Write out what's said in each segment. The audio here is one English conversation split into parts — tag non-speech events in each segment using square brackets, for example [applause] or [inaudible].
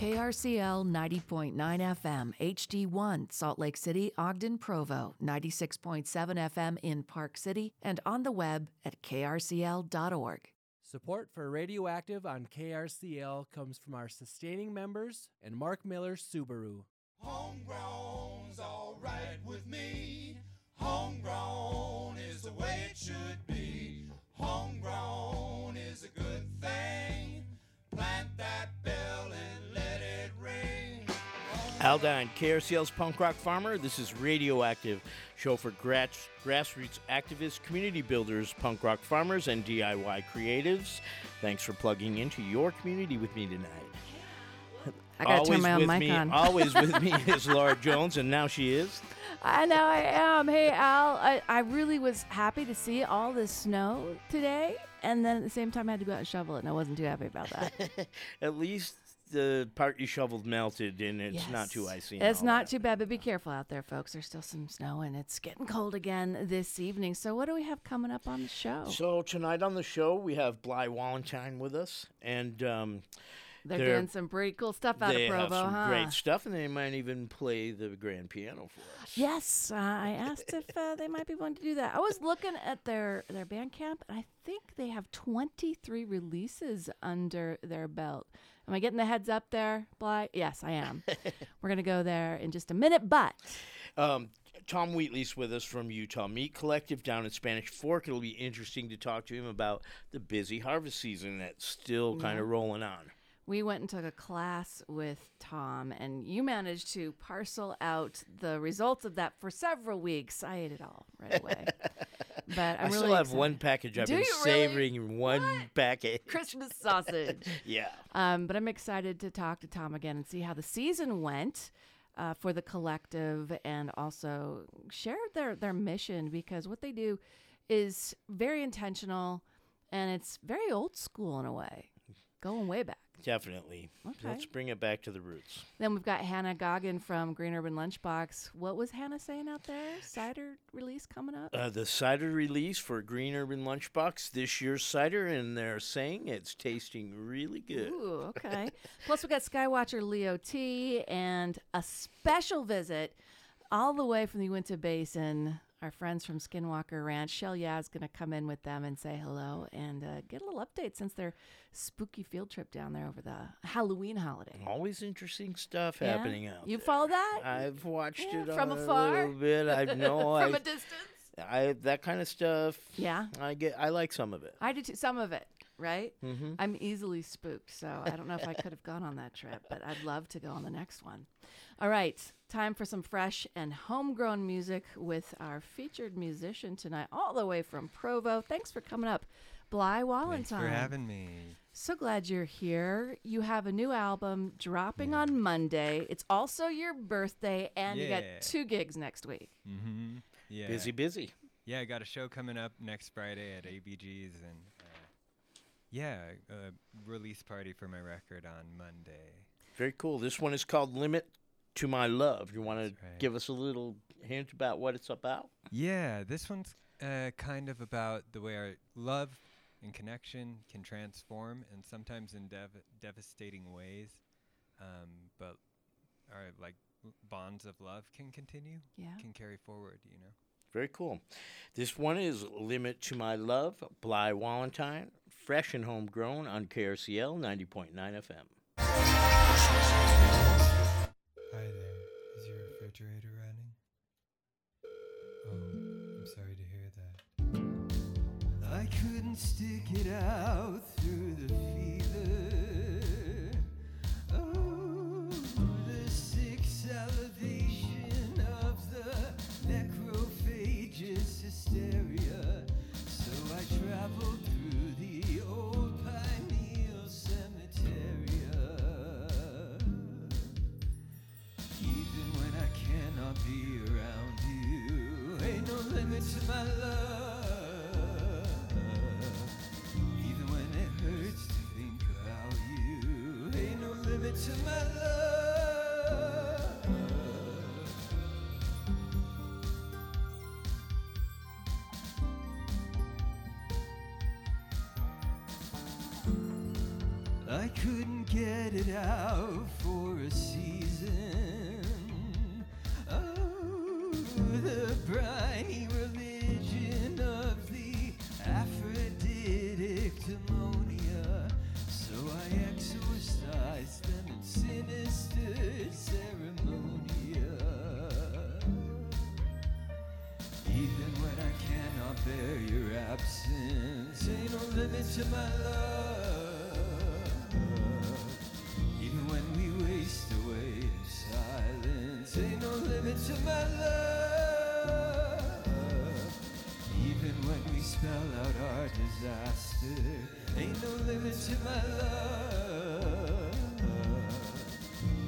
KRCL 90.9 FM, HD1, Salt Lake City, Ogden, Provo, 96.7 FM in Park City, and on the web at krcl.org. Support for Radioactive on KRCL comes from our sustaining members and Mark Miller Subaru. Homegrown's alright with me. Homegrown is the way it should be. Homegrown is a good thing. Plant that bell and let it ring. Aldine, KRCL's punk rock farmer. This is Radioactive, show for grass, grassroots activists, community builders, punk rock farmers, and DIY creatives. Thanks for plugging into your community with me tonight. I gotta turn Always my own with mic me, on. always with me [laughs] is Laura Jones, and now she is. I know I am. Hey, Al, I, I really was happy to see all the snow today, and then at the same time, I had to go out and shovel it, and I wasn't too happy about that. [laughs] At least the part you shoveled melted, and it's not too icy. and It's all not that. too bad, but be careful out there, folks. There's still some snow, and it's getting cold again this evening. So, what do we have coming up on the show? So tonight on the show we have Bly Wallentine with us, and um, They're, they're- doing some pretty cool stuff out of Provo, have some huh? great stuff, and they might even play the grand piano for us. Yes, uh, I [laughs] asked if uh, they might be willing to do that. I was looking at their their Bandcamp, and I think they have 23 releases under their belt. Am I getting the heads up there, Bly? Yes, I am. [laughs] We're gonna go there in just a minute, but Um, Tom Wheatley's with us from Utah Meat Collective down in Spanish Fork. It'll be interesting to talk to him about the busy harvest season that's still kind of rolling on. We went and took a class with Tom, and you managed to parcel out the results of that for several weeks. I ate it all right away, [laughs] but I'm I really still have excited. one package. I've Do been you really? one What? package. Christmas sausage. [laughs] Yeah. Um, but I'm excited to talk to Tom again and see how the season went uh, for the collective and also share their, their mission because what they do is very intentional and it's very old school in a way, going way back. Definitely. Okay. Let's bring it back to the roots. Then we've got Hannah Goggin from Green Urban Lunchbox. What was Hannah saying out there? Cider release coming up? Uh, the cider release for Green Urban Lunchbox, this year's cider, and they're saying it's tasting really good. Ooh, [laughs] okay. Plus, we've got Skywatcher Leo T and a special visit all the way from the Uinta Basin. Our friends from Skinwalker Ranch, Shell Yaz, going to come in with them and say hello and uh, get a little update since their spooky field trip down there over the Halloween holiday. Always interesting stuff Yeah? happening out You there. follow that? I've watched Yeah, it from afar a little bit. I [laughs] know. from I, a distance? I that kind of stuff. Yeah. I get. I like some of it. I do too. Some of it, right? Mm-hmm. I'm easily spooked, so I don't know if I could have gone on that trip, but I'd love to go on the next one. All right, time for some fresh and homegrown music with our featured musician tonight, all the way from Provo. Thanks for coming up, Bly Wallentine. Thanks for having me. So glad you're here. You have a new album dropping on Monday. It's also your birthday, and you got two gigs next week. Mm-hmm. Yeah. Busy, busy. Yeah, I got a show coming up next Friday at ABG's, and uh, yeah, a release party for my record on Monday. Very cool. This one is called "Limit to My Love." You want to give us a little hint about what it's about? Yeah, this one's uh, kind of about the way our love and connection can transform, and sometimes in dev- devastating ways. Um, but our like bonds of love can continue, Yeah. can carry forward. You know. Very cool. This one is "Limit to My Love." Bly Wallentine, fresh and homegrown on KRCL 90.9 FM. Refrigerator running? Oh, I'm sorry to hear that. I couldn't stick it out through the fever. My love. Even when it hurts to think about you, ain't no limit to my love. I couldn't get it out for a season. Spell out our disaster, ain't no limit to my love.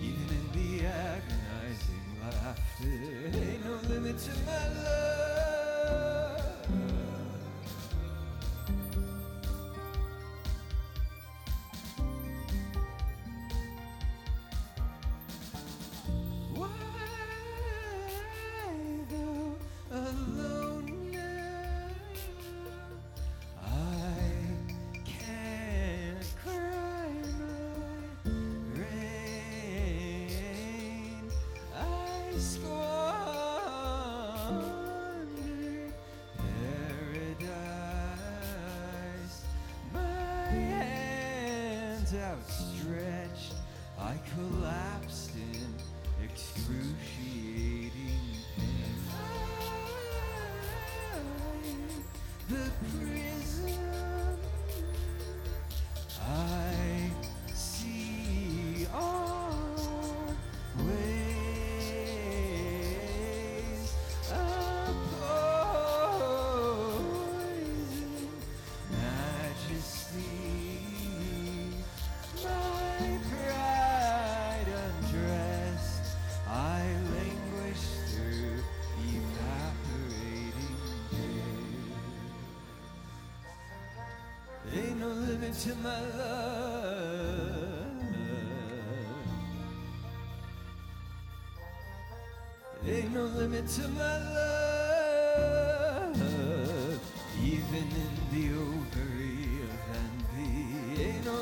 Even in the agonizing laughter, ain't no limit to my love. To my life Ain't no limits of my love. Even in the ovary of envy, ain't no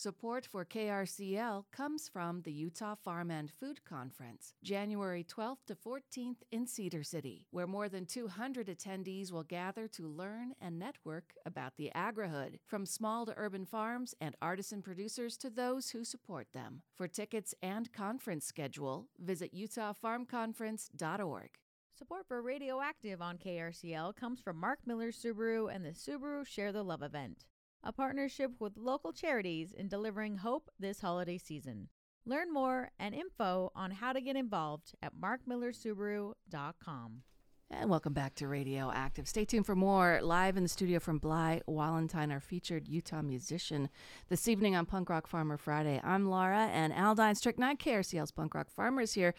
Support for KRCL comes from the Utah Farm and Food Conference, January 12th to 14th in Cedar City, where more than 200 attendees will gather to learn and network about the agrihood, from small to urban farms and artisan producers to those who support them. For tickets and conference schedule, visit utahfarmconference.org. Support for Radioactive on KRCL comes from Mark Miller Subaru and the Subaru Share the Love event, a partnership with local charities in delivering hope this holiday season. Learn more and info on how to get involved at markmillersubaru.com. And welcome back to Radio Active. Stay tuned for more live in the studio from Bly Wallentine, our featured Utah musician, this evening on Punk Rock Farmer Friday. I'm Laura, and Al Dine, Strict 9 KRCL's Punk Rock Farmer is here.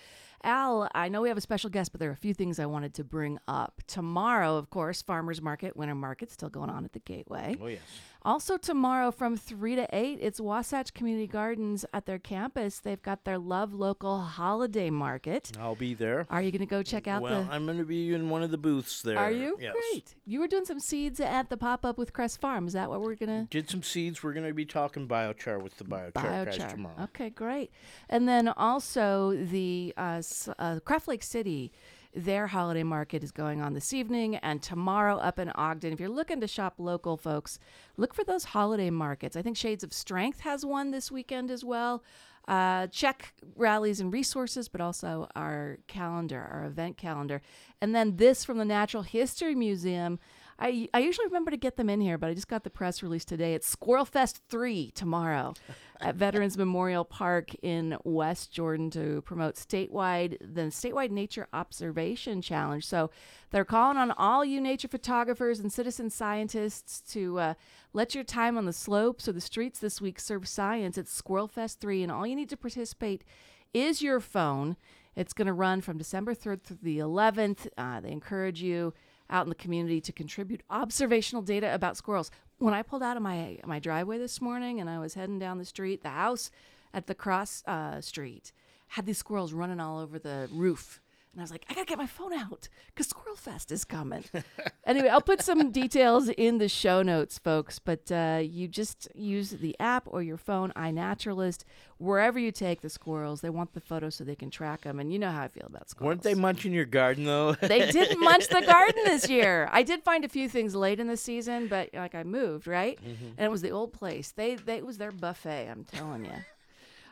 Al, I know we have a special guest, but there are a few things I wanted to bring up. Tomorrow, of course, Farmers Market, Winter Market, still going on at the Gateway. Oh, yes. Also, tomorrow from 3 to 8, it's Wasatch Community Gardens at their campus. They've got their Love Local Holiday Market. I'll be there. Are you going to go check out well, the. I'm going to be in one of the booths there. Are you? Yes. Great. You were doing some seeds at the pop up with Crest Farm. Is that what we're going to. Did some seeds. We're going to be talking biochar with the biochar, guys tomorrow. Okay, great. And then also the uh, uh, Craft Lake City, their holiday market is going on this evening and tomorrow up in Ogden. If you're looking to shop local, folks, look for those holiday markets. I think Shades of Strength has one this weekend as well. Uh, check rallies and resources, but also our calendar, our event calendar. And then this from the Natural History Museum. I, I usually remember to get them in here, but I just got the press release today. It's Squirrel Fest 3 tomorrow at [laughs] Veterans Memorial Park in West Jordan to promote statewide the statewide nature observation challenge. So they're calling on all you nature photographers and citizen scientists to uh, let your time on the slopes or the streets this week serve science. It's Squirrel Fest 3, and all you need to participate is your phone. It's going to run from December 3rd through the 11th. Uh, they encourage you out in the community to contribute observational data about squirrels. When I pulled out of my my driveway this morning and I was heading down the street, the house at the cross uh, street had these squirrels running all over the roof. And I was like, I gotta get my phone out because Squirrel Fest is coming. [laughs] anyway, I'll put some details in the show notes, folks. But uh, you just use the app or your phone, iNaturalist, wherever you take the squirrels. They want the photos so they can track them. And you know how I feel about squirrels. Weren't they munching your garden though? [laughs] They didn't munch the garden [laughs] this year. I did find a few things late in the season, but like I moved, right? And it was the old place. They they it was their buffet, I'm telling you.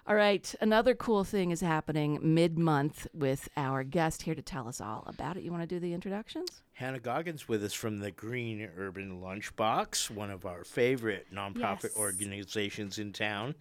All right, another cool thing is happening mid-month with our guest here to tell us all about it. You want to do the introductions? Hannah Goggins with us from the Green Urban Lunchbox, one of our favorite nonprofit Yes. organizations in town.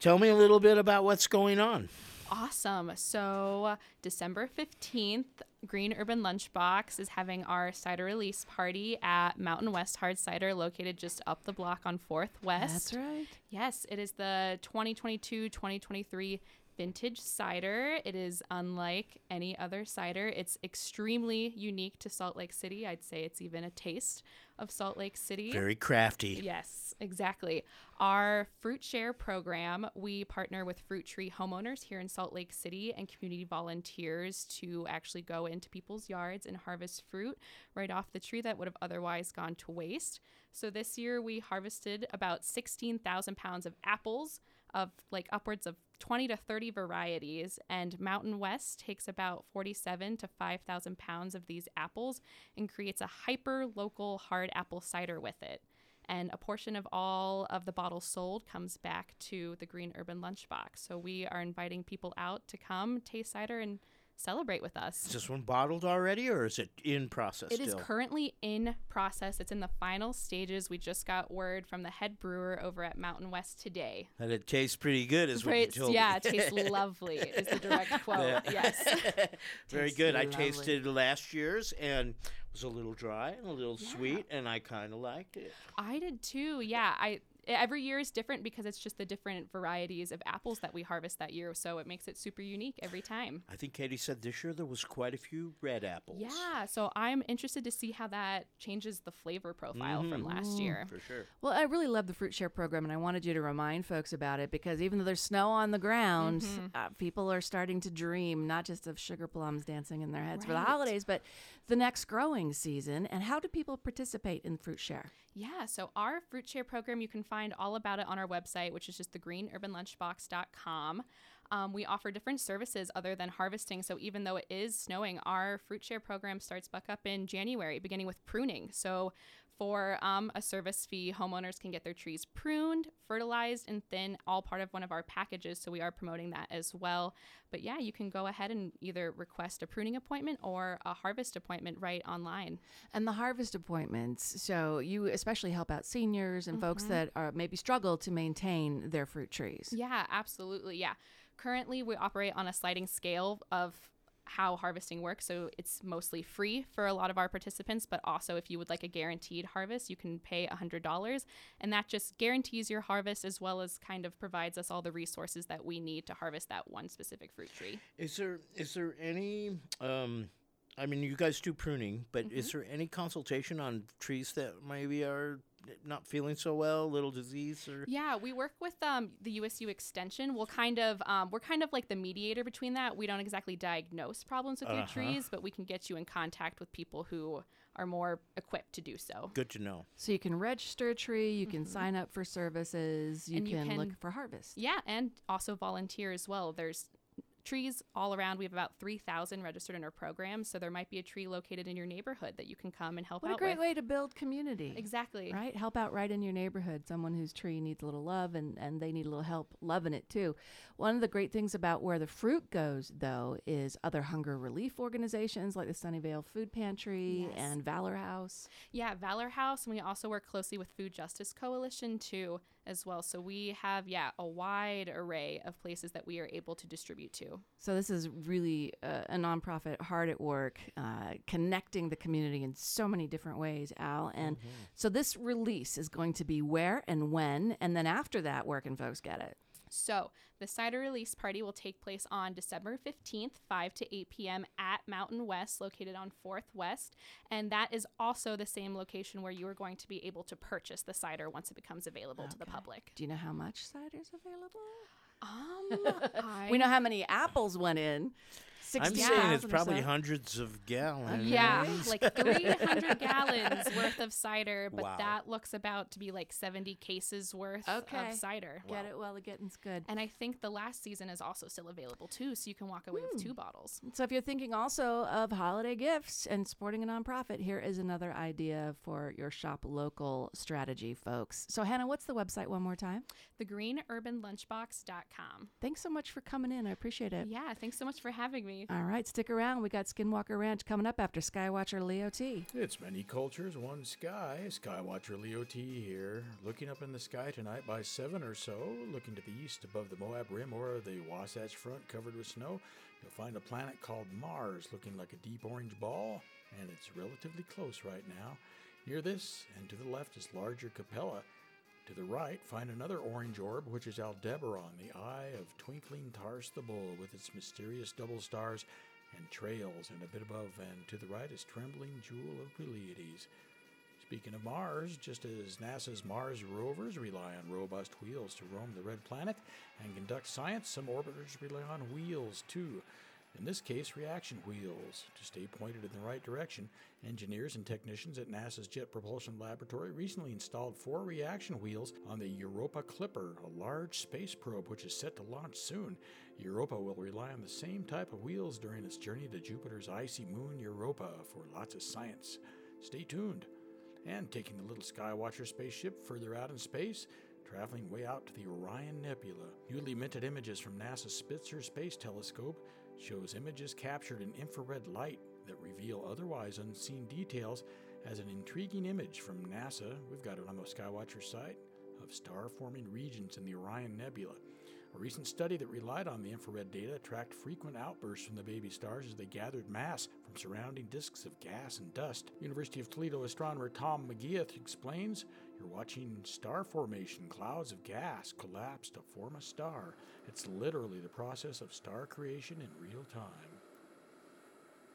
Tell me a little bit about what's going on. Awesome. So, December 15th, Green Urban Lunchbox is having our cider release party at Mountain West Hard Cider, located just up the block on 4th West. That's right. Yes, it is the 2022 2023 vintage cider. It is unlike any other cider. It's extremely unique to Salt Lake City. I'd say it's even a taste of Salt Lake City. Very crafty. Yes, exactly. Our Fruit Share program, we partner with Fruit Tree homeowners here in Salt Lake City and community volunteers to actually go into people's yards and harvest fruit right off the tree that would have otherwise gone to waste. So this year we harvested about 16,000 pounds of apples of like upwards of 20 to 30 varieties and Mountain West takes about 47 to 5,000 pounds of these apples and creates a hyper local hard apple cider with it and a portion of all of the bottles sold comes back to the Green Urban Lunchbox. So we are inviting people out to come taste cider and celebrate with us. Is this one bottled already, or is it in process It is still? currently in process. It's in the final stages. We just got word from the head brewer over at Mountain West today. That it tastes pretty good, is what you told yeah, me. it [laughs] tastes lovely. Is the direct quote. Yes. [laughs] Very Tastes good. I tasted last year's and it was a little dry and a little sweet, and I kind of liked it. I did too. Yeah, I every year is different because it's just the different varieties of apples that we harvest that year, so it makes it super unique every time. I think Katie said this year there was quite a few red apples. Yeah, so I'm interested to see how that changes the flavor profile from last year. For sure. Well, I really love the Fruit Share program, and I wanted you to remind folks about it because even though there's snow on the ground, uh, people are starting to dream not just of sugar plums dancing in their heads for the holidays, but the next growing season. And how do people participate in Fruit Share? Yeah, so our fruit share program, you can find all about it on our website, which is just thegreenurbanlunchbox.com. Um, we offer different services other than harvesting. So even though it is snowing, our fruit share program starts back up in January, beginning with pruning. So for um, a service fee, homeowners can get their trees pruned, fertilized, and thin, all part of one of our packages. So we are promoting that as well. But yeah, you can go ahead and either request a pruning appointment or a harvest appointment right online. And the harvest appointments. So you especially help out seniors and folks that are maybe struggle to maintain their fruit trees. Yeah, absolutely. Yeah. Currently, we operate on a sliding scale of how harvesting works. So it's mostly free for a lot of our participants, but also if you would like a guaranteed harvest, you can pay $100. And that just guarantees your harvest as well as kind of provides us all the resources that we need to harvest that one specific fruit tree. Is there is there any? Um, I mean, you guys do pruning, but is Mm-hmm. there any consultation on trees that maybe are not feeling so well, little disease or? Yeah, we work with um, the USU Extension. We'll kind of um, we're kind of like the mediator between that. We don't exactly diagnose problems with your Uh-huh. trees, but we can get you in contact with people who are more equipped to do so. Good to know. So you can register a tree, you can sign up for services, you, And you can, look for harvest. Yeah, and also volunteer as well. There's trees all around. We have about 3,000 registered in our program, so there might be a tree located in your neighborhood that you can come and help out. What a great with. way to build community. Exactly. Right? Help out right in your neighborhood. Someone whose tree needs a little love and, and they need a little help loving it too. One of the great things about where the fruit goes, though, is other hunger relief organizations like the Sunnyvale Food Pantry Yes. and Valor House. Yeah, Valor House, and we also work closely with Food Justice Coalition too, as well. So we have, yeah, a wide array of places that we are able to distribute to. So this is really uh, a nonprofit hard at work, uh, connecting the community in so many different ways, Al. And so this release is going to be where and when, and then after that, where can folks get it? So, the cider release party will take place on December 15th, 5 to 8 p.m. at Mountain West, located on 4th West. And that is also the same location where you are going to be able to purchase the cider once it becomes available to the public. Do you know how much cider is available? Um, [laughs] We know how many apples went in. I'm saying it's probably so. hundreds of gallons. Yeah, like [laughs] 300 gallons worth of cider, but Wow. that looks about to be like 70 cases worth Okay. of cider. Get it while the getting's good. And I think the last season is also still available too, so you can walk away with hmm. two bottles. So, if you're thinking also of holiday gifts and supporting a nonprofit, here is another idea for your shop local strategy, folks. So, Hannah, what's the website one more time? TheGreenUrbanLunchbox.com. Thanks so much for coming in. I appreciate it. Yeah, thanks so much for having me. All right, stick around. We got Skinwalker Ranch coming up after Skywatcher Leo T. It's many cultures, one sky. Skywatcher Leo T here. Looking up in the sky tonight by 7 or so, looking to the east above the Moab Rim or the Wasatch Front covered with snow, you'll find a planet called Mars looking like a deep orange ball, and it's relatively close right now. Near this, and to the left, is larger Capella. To the right, find another orange orb, which is Aldebaran, the eye of twinkling Taurus the Bull, with its mysterious double stars and trails, and a bit above and to the right is Trembling Jewel of Pleiades. Speaking of Mars, just as NASA's Mars rovers rely on robust wheels to roam the red planet and conduct science, some orbiters rely on wheels too. In this case, reaction wheels. To stay pointed in the right direction, engineers and technicians at NASA's Jet Propulsion Laboratory recently installed four reaction wheels on the Europa Clipper, a large space probe which is set to launch soon. Europa will rely on the same type of wheels during its journey to Jupiter's icy moon Europa for lots of science. Stay tuned. And taking the little Skywatcher spaceship further out in space, traveling way out to the Orion Nebula. Newly minted images from NASA's Spitzer Space Telescope shows images captured in infrared light that reveal otherwise unseen details as an intriguing image from NASA. We've got it on the Skywatcher site of star forming regions in the Orion Nebula. A recent study that relied on the infrared data tracked frequent outbursts from the baby stars as they gathered mass from surrounding disks of gas and dust. University of Toledo astronomer Tom Megeath explains you're watching star formation, clouds of gas collapse to form a star. It's literally the process of star creation in real time.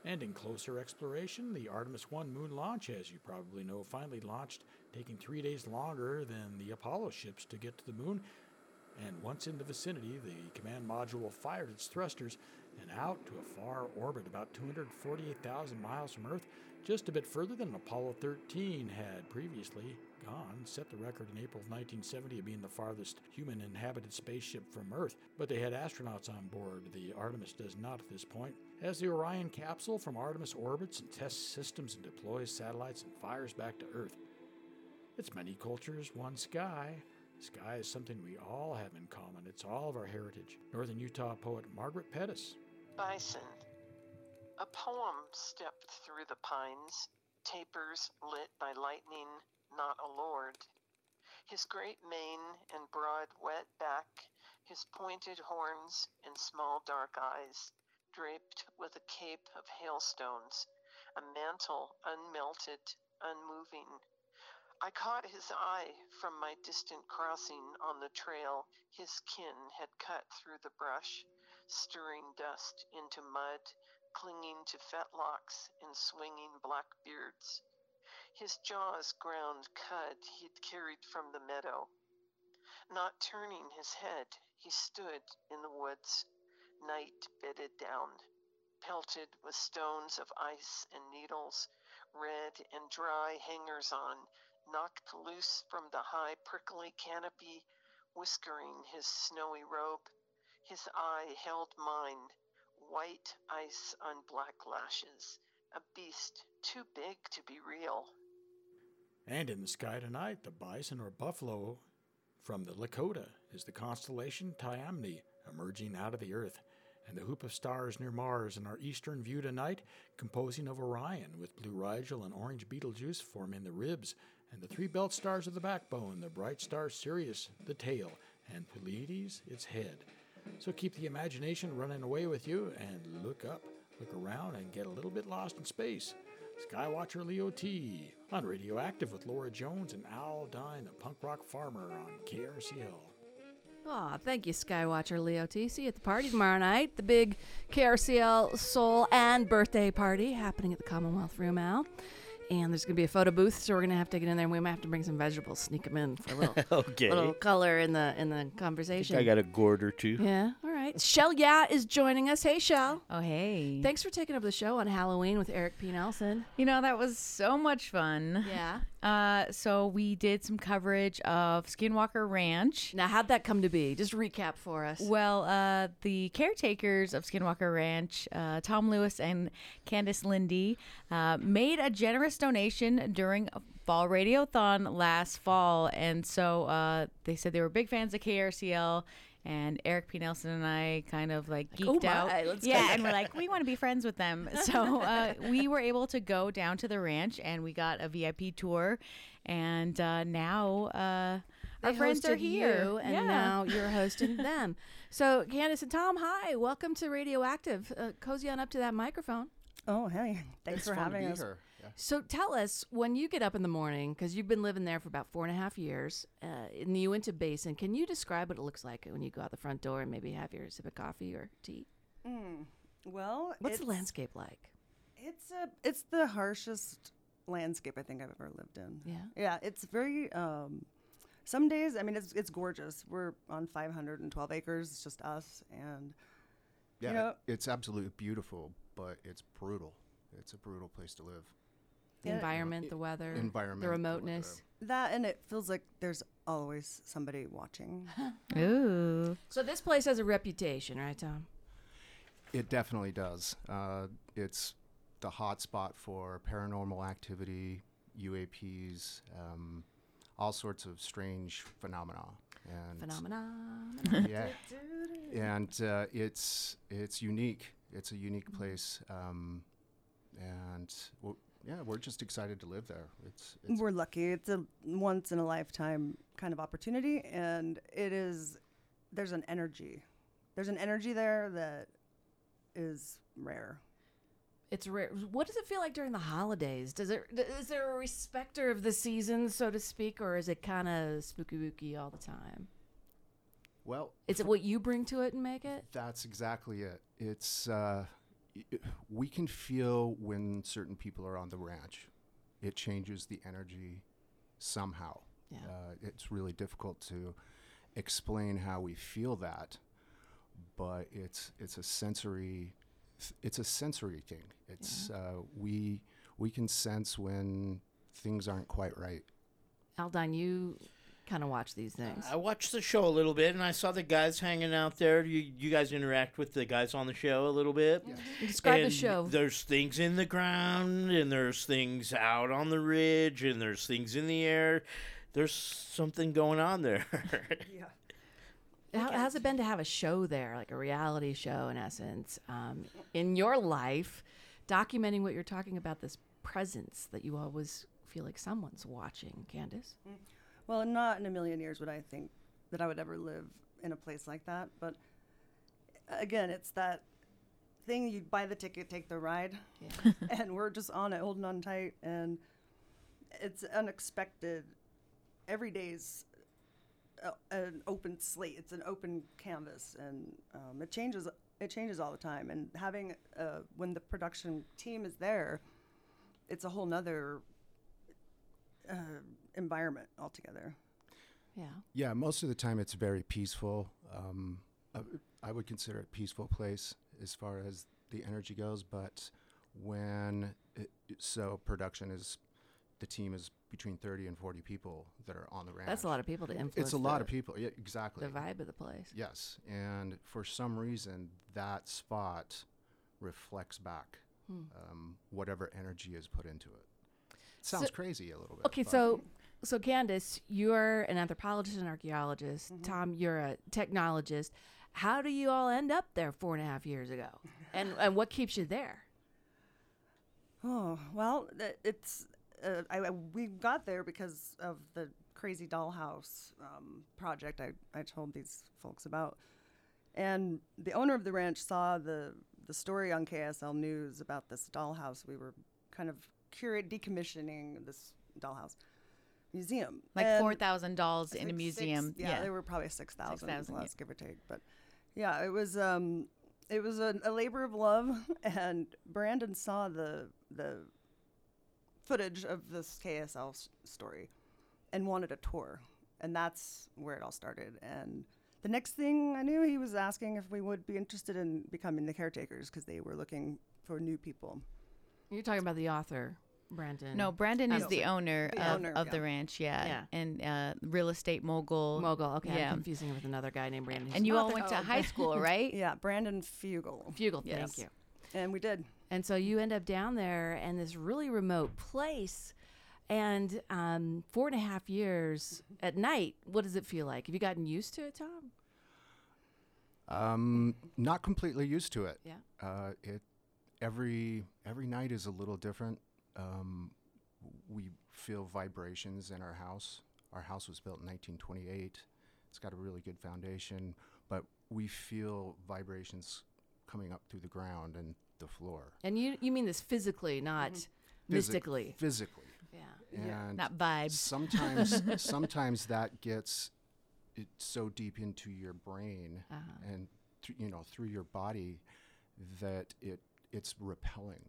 And in closer exploration, the Artemis 1 moon launch, as you probably know, finally launched, taking three days longer than the Apollo ships to get to the moon. And once in the vicinity, the command module fired its thrusters and out to a far orbit about 248,000 miles from Earth, just a bit further than Apollo 13 had previously gone, set the record in April of 1970 of being the farthest human inhabited spaceship from Earth. But they had astronauts on board. The Artemis does not at this point. As the Orion capsule from Artemis orbits and tests systems and deploys satellites and fires back to Earth. It's many cultures, one sky. Sky is something we all have in common. It's all of our heritage. Northern Utah poet Margaret Pettis. Bison. A poem stepped through the pines, tapers lit by lightning, not a lord. His great mane and broad wet back, his pointed horns and small dark eyes, draped with a cape of hailstones, a mantle unmelted, unmoving. I caught his eye from my distant crossing on the trail his kin had cut through the brush, stirring dust into mud, clinging to fetlocks and swinging black beards. His jaws ground cud he'd carried from the meadow. Not turning his head, he stood in the woods, night bedded down, pelted with stones of ice and needles, red and dry hangers on, knocked loose from the high prickly canopy, whiskering his snowy robe. His eye held mine, white ice on black lashes, a beast too big to be real. And in the sky tonight, the bison or buffalo from the Lakota is the constellation Tayamni emerging out of the earth, and the hoop of stars near Mars in our eastern view tonight, composing of Orion with blue Rigel and orange Betelgeuse forming the ribs, and the three belt stars of the backbone, the bright star Sirius, the tail, and Pleiades, its head. So keep the imagination running away with you and look up, look around, and get a little bit lost in space. Skywatcher Leo T on Radioactive with Laura Jones and Al Dine, the punk rock farmer on KRCL. Aw, thank you, Skywatcher Leo T. See you at the party tomorrow night. The big KRCL Soul and birthday party happening at the Commonwealth Room, Al. And there's going to be a photo booth, so we're going to have to get in there. and We might have to bring some vegetables, sneak them in for a little, [laughs] Okay. little color in the in the I think conversation. I got a gourd or two. yeah, all right. Shell Yeah is joining us. Hey, Shell. Oh, hey. Thanks for taking up the show on Halloween with Eric P. Nelson. You know, that was so much fun. Yeah. Uh, so we did some coverage of Skinwalker Ranch. Now, how'd that come to be? Just recap for us. Well, uh, the caretakers of Skinwalker Ranch, uh, Tom Lewis and Candace Lindy, uh, made a generous donation during a fall radiothon last fall, and so uh, they said they were big fans of KRCL. And Eric P. Nelson and I kind of like oh geeked out. my, let's go. yeah, and we're like, we want to be friends with them. [laughs] So uh, we were able to go down to the ranch, and we got a VIP tour. And uh, now uh, our friends are here, you, and Yeah. now you're [laughs] hosting them. So, Candace and Tom, hi, welcome to Radioactive. Uh, cozy on up to that microphone. Oh, hey. Thanks it's for fun having to be us. here. Yeah. So, tell us when you get up in the morning, because you've been living there for about four and a half years uh, in the Uinta Basin. Can you describe what it looks like when you go out the front door and maybe have your sip of coffee or tea? Mm. Well, What's the landscape like? It's a it's the harshest landscape I think I've ever lived in. Yeah. Yeah, it's very um some days, I mean it's it's gorgeous. We're on 512 acres, it's just us and Yeah, you know, it's absolutely beautiful, but it's brutal. It's a brutal place to live. The Yeah. environment, the weather, Environment, the the remoteness. that and it feels like there's always somebody watching. [laughs] Ooh. So, this place has a reputation, right, Tom? It definitely does. Uh, it's the hot spot for paranormal activity, UAPs, um, all sorts of strange phenomena. And Phenomenon. yeah, [laughs] and uh, it's it's unique. It's a unique place, um, and w- yeah, we're just excited to live there. It's, it's We're lucky. It's a once in a lifetime kind of opportunity and it is there's an energy. There's an energy there that is rare. It's rare. What does it feel like during the holidays? Does it is there a respecter of the season, so to speak, or is it kind of spooky wooky all the time? well. Is it what you bring to it and make it? That's exactly it. It's uh, y- we can feel when certain people are on the ranch. It changes the energy somehow. Yeah. Uh, it's really difficult to explain how we feel that, but it's it's a sensory it's a sensory thing. It's uh, we we can sense when things aren't quite right. Aldine, you kind of watch these things. I watched the show a little bit, and I saw the guys hanging out there. You, you guys interact with the guys on the show a little bit. Describe the show. There's things in the ground, and there's things out on the ridge, and there's things in the air. There's something going on there. [laughs] Yeah. How how's it been to have a show there, like a reality show in essence, um, in your life, documenting what you're talking about, this presence that you always feel like someone's watching, Candace? Well, not in a million years would I think that I would ever live in a place like that. But again, it's that thing you buy the ticket, take the ride, [laughs] [laughs] and we're just on it, holding on tight, and it's unexpected. Every day's a, an open slate. It's an open canvas, and um, it changes. It changes all the time. And having uh, when the production team is there, it's a whole nother uh, environment altogether. Yeah. Yeah, most of the time it's very peaceful. Um, I, I would consider it a peaceful place as far as the energy goes. But when it, so production is the team is between 30 and 40 people that are on the ranch. That's a lot of people to influence. It's a lot of people. Yeah, exactly. The vibe of the place. Yes, and for some reason, that spot reflects back Hmm. um, whatever energy is put into it. So- Sounds crazy a little bit. Okay, but- so so Candace, you're an anthropologist and archaeologist. Mm-hmm. Tom, you're a technologist. How do you all end up there four and a half years ago? [laughs] And and what keeps you there? Oh well, it's uh, I, I- we got there because of the crazy dollhouse um, project I, I told these folks about, and the owner of the ranch saw the the story on KSL News about this dollhouse. We were kind of curate decommissioning this dollhouse museum, Like And 4,000 dolls I in a museum. Six, yeah, Yeah. they were probably six thousand 6,000, yeah. less, give or take. But yeah, it was um, it was a, a labor of love, [laughs] and Brandon saw the the footage of this KSL s- story, and wanted a tour, and that's where it all started. And the next thing I knew, he was asking if we would be interested in becoming the caretakers because they were looking for new people. You're talking about the author, Brandon. No, Brandon is Oh. the owner The of, owner, of yeah. the ranch, yeah, Yeah. and uh, real estate mogul. mogul. Okay, yeah. I'm confusing him with another guy named Brandon. And you all went to Oh, high school, [laughs] right? Yeah, Brandon Fugal, Fugal. Yes. Thank you. and we did. And so you end up down there in this really remote place. And um, four and a half years at night, what does it feel like? Have you gotten used to it, Tom? Um, not completely used to it. Yeah. Uh, it every every night is a little different. Um, we feel vibrations in our house. Our house was built in 1928. It's got a really good foundation, but we feel vibrations coming up through the ground and the floor. And you you mean this physically, not Physi- mystically? Physically. Yeah. And Not vibes. sometimes [laughs] sometimes that gets it so deep into your brain Uh-huh. and thr- you know through your body that it it's repelling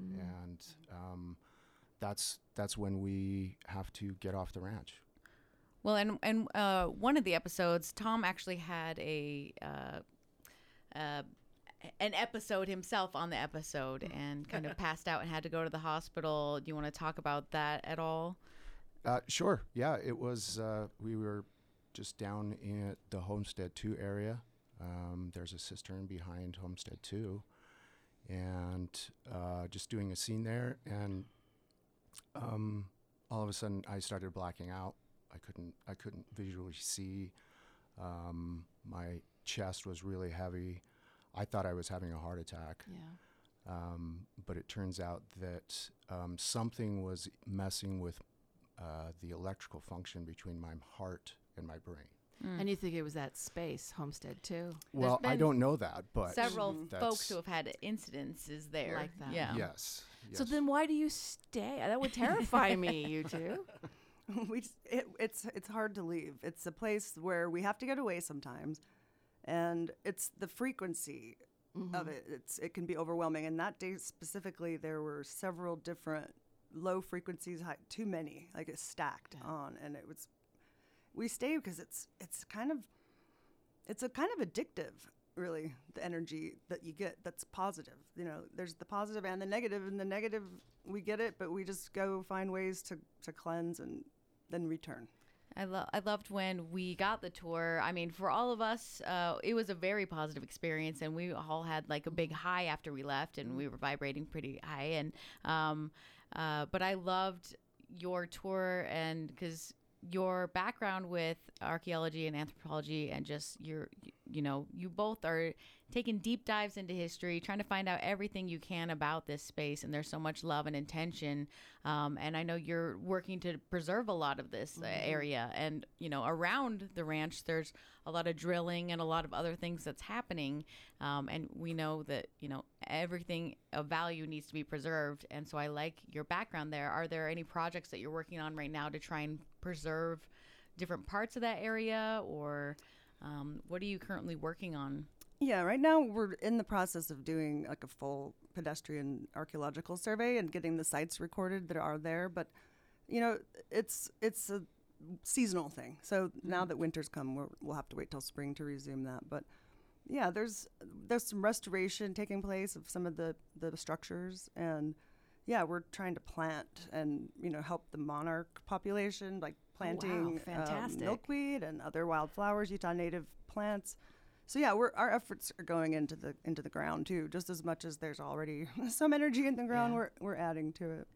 Mm. and um, that's that's when we have to get off the ranch Well, and and uh, one of the episodes, Tom actually had a uh, uh, an episode himself on the episode and [laughs] kind of passed out and had to go to the hospital. Do you want to talk about that at all? uh, sure yeah it was uh, we were just down in the homestead 2 area um, there's a cistern behind homestead 2 and uh, just doing a scene there and um, all of a sudden I started blacking out. I couldn't I couldn't visually see. Um, my chest was really heavy. I thought I was having a heart attack. Yeah. Um, but it turns out that um, something was messing with uh, the electrical function between my heart and my brain. Mm. And you think it was that space, Homestead, too? Well, I don't know that, but Several that's- folks who have had incidences there. Like that. Yeah. Yes. So then why do you stay? That would terrify me, you [laughs] two. [laughs] we just, it, it's it's hard to leave. It's a place where we have to get away sometimes, and it's the frequency mm-hmm. of it. It's it can be overwhelming. And that day specifically, there were several different low frequencies, high, too many, like it's stacked on, and it was. We stay because it's it's kind of, it's a kind of addictive, really, the energy that you get that's positive. You know, there's the positive and the negative, and the negative we get it, but we just go find ways to to cleanse and then return. I, lo- I loved when we got the tour. I mean, for all of us, uh, it was a very positive experience, and we all had like a big high after we left, and we were vibrating pretty high. And um, uh, but I loved your tour, and because your background with archaeology and anthropology, and just your, you know, you both are taking deep dives into history, trying to find out everything you can about this space. And there's so much love and intention. Um, and I know you're working to preserve a lot of this uh, area. And, you know, around the ranch, there's a lot of drilling and a lot of other things that's happening. Um, and we know that, you know, everything of value needs to be preserved. And so I like your background there. Are there any projects that you're working on right now to try and preserve different parts of that area? Or um, what are you currently working on? Yeah, right now we're in the process of doing like a full pedestrian archaeological survey and getting the sites recorded that are there. But you know, it's it's a seasonal thing. So now that winter's come, we're, we'll have to wait till spring to resume that. But yeah, there's there's some restoration taking place of some of the the structures, and yeah, we're trying to plant and you know help the monarch population, like planting um, fantastic. milkweed and other wildflowers, Utah native plants. So yeah, we're our efforts are going into the into the ground too, just as much as there's already [laughs] some energy in the ground. Yeah. We're we're adding to it.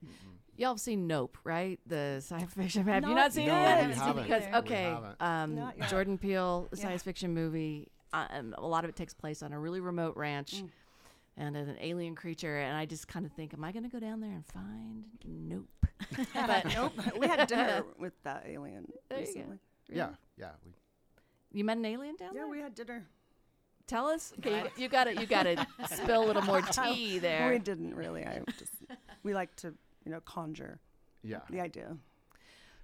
Y'all have seen Nope, right? The science fiction. Have you Not not seen yet. it? No, we Because- haven't. We okay, haven't. um, Jordan Peele Yeah. science fiction movie. Um, a lot of it takes place on a really remote ranch. Mm. And an alien creature, and I just kind of think, am I going to go down there and find Nope? [laughs] but nope, we had [laughs] dinner with that alien There you go. recently. Yeah, yeah. We, You met an alien down Yeah, there? Yeah, we had dinner. Tell us. Okay, you, you got to you got to [laughs] spill a little more tea there. We didn't really. I just we like to you know conjure yeah. the idea.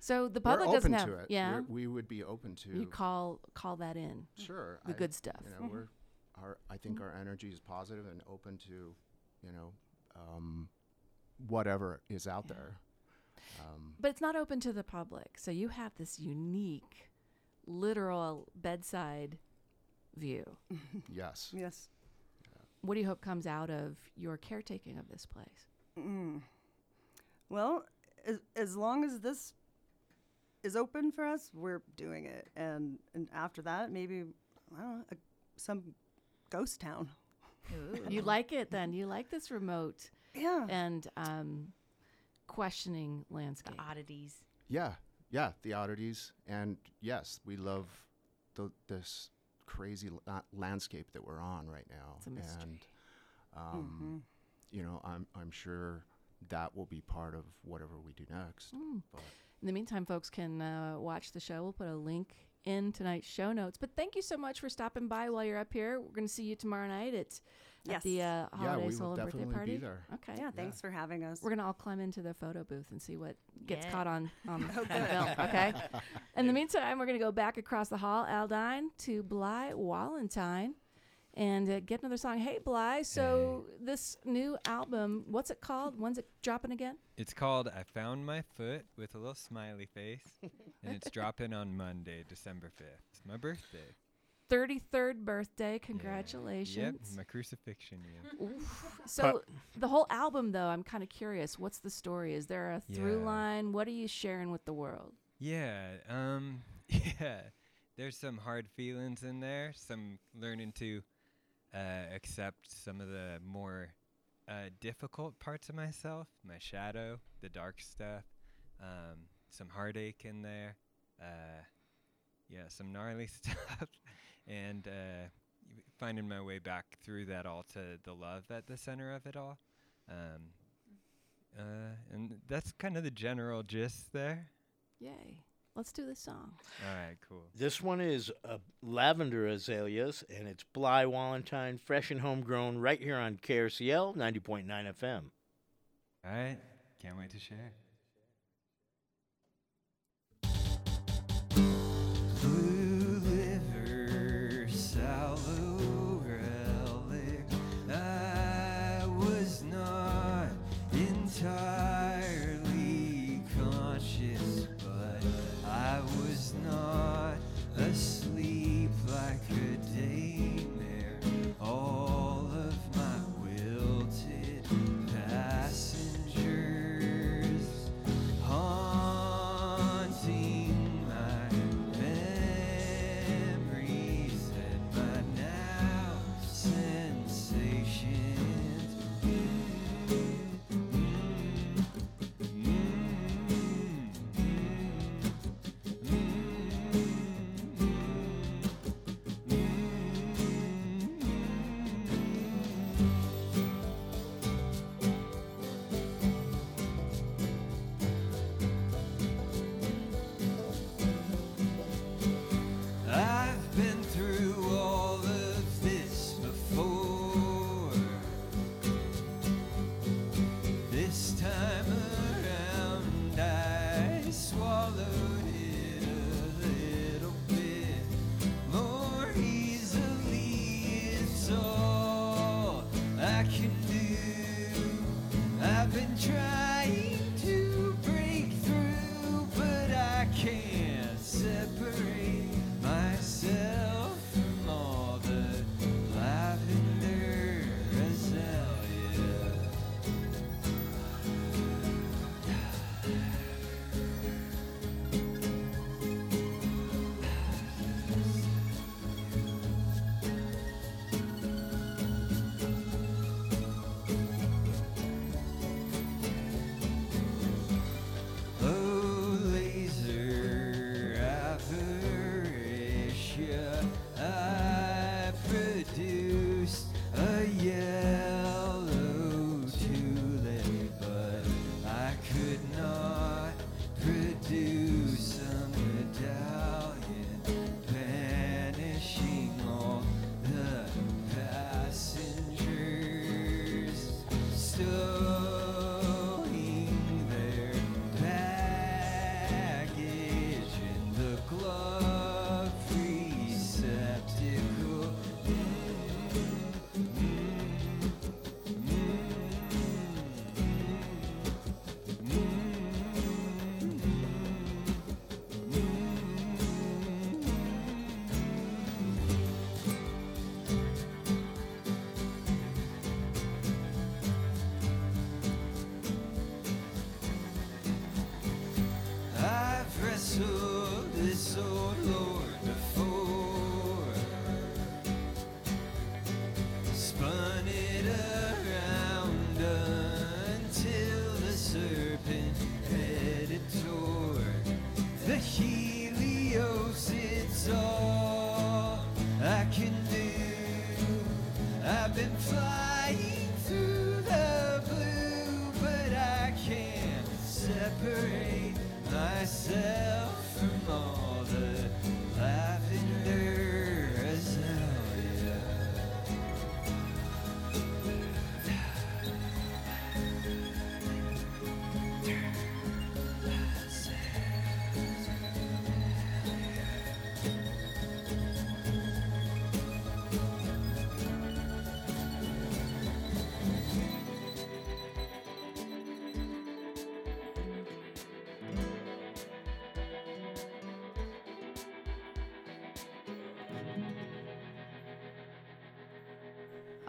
So the We're public open doesn't have. to it. Yeah, We're, we would be open to. you call call that in. Sure. the I- good stuff. You know, we're our. I think our energy is positive and open to, you know, um, whatever is out there. Um, But it's not open to the public. So you have this unique, literal bedside view. [laughs] yes. Yes. What do you hope comes out of your caretaking of this place? Mm. Well, as, as long as this is open for us, we're doing it, and and after that, maybe I don't know, a, some ghost town. You like it then? You like this remote Yeah. and um, questioning landscape. Oddities. Yeah. Yeah. The oddities, and yes, we love the this crazy la- landscape that we're on right now. It's a mystery. And um, you know, I'm I'm sure that will be part of whatever we do next. Mm. But In the meantime, folks can uh, watch the show. We'll put a link in tonight's show notes. But thank you so much for stopping by while you're up here. We're going to see you tomorrow night at, at Yes. the uh, yeah, holiday we will Soul and birthday definitely party. be there. Okay. Yeah. Thanks for having us. We're gonna all climb into the photo booth and see what gets Yeah. caught on on, [laughs] on film. Okay. [laughs] In the meantime, we're gonna go back across the hall, Aldine, to Bly Wallentine, and uh, get another song. Hey, Bly. So this new album, what's it called? When's it dropping again? It's called I Found My Foot with a little smiley face, and it's [laughs] dropping on Monday, December 5th. It's my birthday. Thirty third birthday. Yep, Congratulations. my crucifixion year. Oof. So the whole album, though, I'm kind of curious. What's the story? Is there a through Yeah. line? What are you sharing with the world? Yeah, um, [laughs] yeah. There's some hard feelings in there, some learning to uh, accept some of the more uh, difficult parts of myself, my shadow, the dark stuff, um, some heartache in there, uh, yeah, some gnarly [laughs] stuff, and uh, finding my way back through that all to the love at the center of it all. Um, uh, and that's kind of the general gist there. Yay! Let's do this song. All right, cool. This one is uh, Lavender Azaleas, and it's Bly Wallentine, fresh and homegrown, right here on KRCL 90.9 FM. All right, can't wait to share.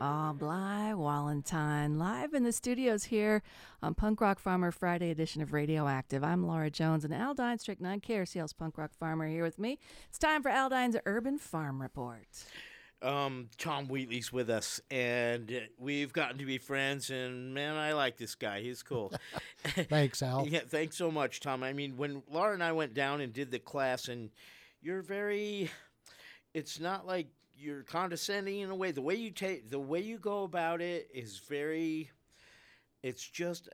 Ah, Bly Wallentine, live in the studios here on Punk Rock Farmer Friday edition of Radioactive. I'm Laura Jones and Aldine Strickland, KRCL's Punk Rock Farmer, here with me. It's time for Al Aldine's Urban Farm Report. Um, Tom Wheatley's with us, and uh, we've gotten to be friends. And man, I like this guy. He's cool. [laughs] Thanks, Al. [laughs] yeah, thanks so much, Tom. I mean, when Laura and I went down and did the class, and you're very. It's not like you're condescending in a way. The way you take, the way you go about it is very. It's just.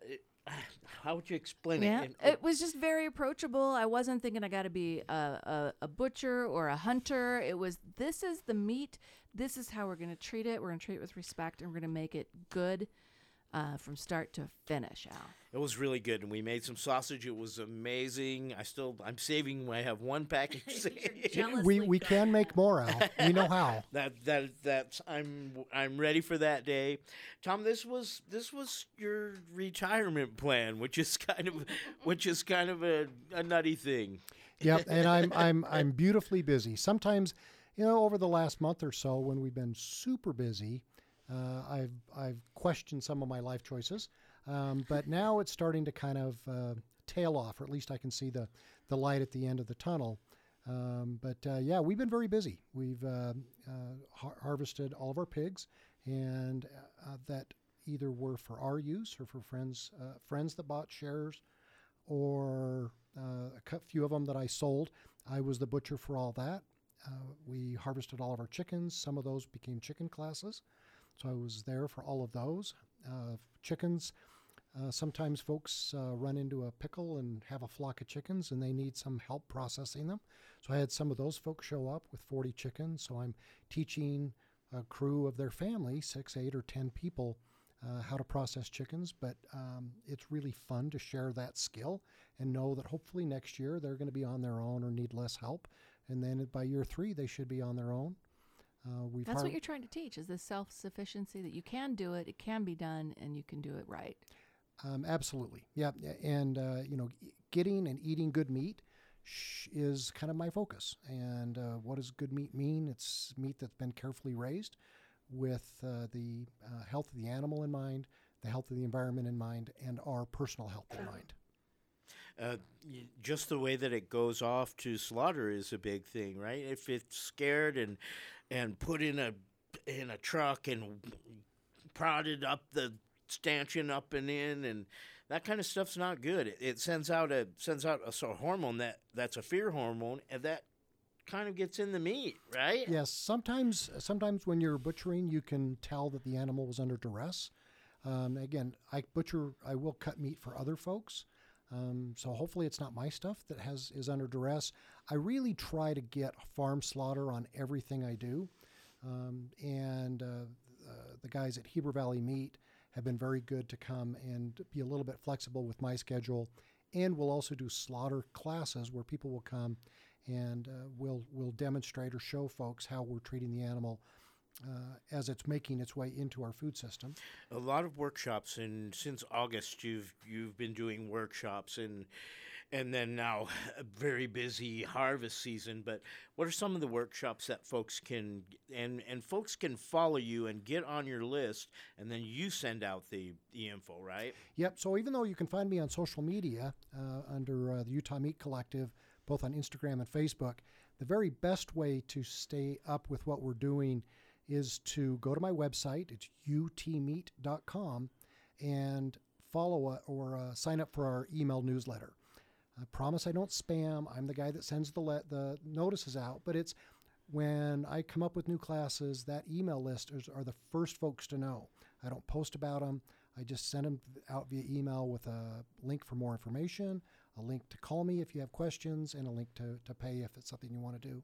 uh, [sighs] How would you explain Yeah, it? it was just very approachable. I wasn't thinking I got to be a, a, a butcher or a hunter. It was this is the meat. This is how we're going to treat it. We're going to treat it with respect, and we're going to make it good uh, from start to finish. Al. It was really good, and we made some sausage. It was amazing. I still, I'm saving. I have one package. [laughs] [laughs] We we can make more, Al. [laughs] We know how. that that that's I'm I'm ready for that day. Tom, this was this was your retirement plan, which is kind of which is kind of a, a nutty thing. Yep, and I'm I'm I'm beautifully busy. Sometimes, you know, over the last month or so, when we've been super busy, uh, I've I've questioned some of my life choices, um, but now it's starting to kind of uh, tail off, or at least I can see the the light at the end of the tunnel. Um, but uh, yeah, we've been very busy. We've uh, uh, har- harvested all of our pigs, and uh, that either were for our use or for friends friends that bought shares, or a few of them that I sold. I was the butcher for all that. We harvested all of our chickens. Some of those became chicken classes, so I was there for all of those. Uh, chickens. Uh, sometimes folks uh, run into a pickle and have a flock of chickens and they need some help processing them. So I had some of those folks show up with 40 chickens. So I'm teaching a crew of their family, six, eight, or 10 people, uh, how to process chickens. But um, it's really fun to share that skill and know that hopefully next year they're going to be on their own or need less help. And then by year three, they should be on their own. Uh, we've That's har- what you're trying to teach: is this self sufficiency that you can do it, it can be done, and you can do it right. Um, absolutely. Yeah. And, uh, you know, getting and eating good meat sh- is kind of my focus. And uh, what does good meat mean? It's meat that's been carefully raised with uh, the uh, health of the animal in mind, the health of the environment in mind, and our personal health in mind. Uh, just the way that it goes off to slaughter is a big thing, right? If it's scared and and put in a in a truck and prodded up the stanchion up and in and that kind of stuff's not good. It, it sends out a sends out a hormone that that's a fear hormone and that kind of gets in the meat, right? Yes, sometimes sometimes when you're butchering, you can tell that the animal was under duress. Um, again, I butcher, I will cut meat for other folks, um, so hopefully it's not my stuff that has is under duress. I really try to get farm slaughter on everything I do, um, and uh, uh, the guys at Heber Valley Meat have been very good to come and be a little bit flexible with my schedule, and we'll also do slaughter classes where people will come and uh, we'll we'll demonstrate or show folks how we're treating the animal uh, as it's making its way into our food system. a lot of workshops and since August you've you've been doing workshops and and then now a [laughs] very busy harvest season but what are some of the workshops that folks can and and folks can follow you and get on your list and then you send out the the info right Yep. So even though you can find me on social media uh, under uh, the Utah Meat Collective, both on Instagram and Facebook, the very best way to stay up with what we're doing is to go to my website. It's utmeat.com and follow uh, or uh, sign up for our email newsletter. I promise I don't spam. I'm the guy that sends the le- the notices out, but it's when I come up with new classes, that email list is, are the first folks to know. I don't post about them. I just send them out via email with a link for more information, a link to call me if you have questions, and a link to, to pay if it's something you want to do.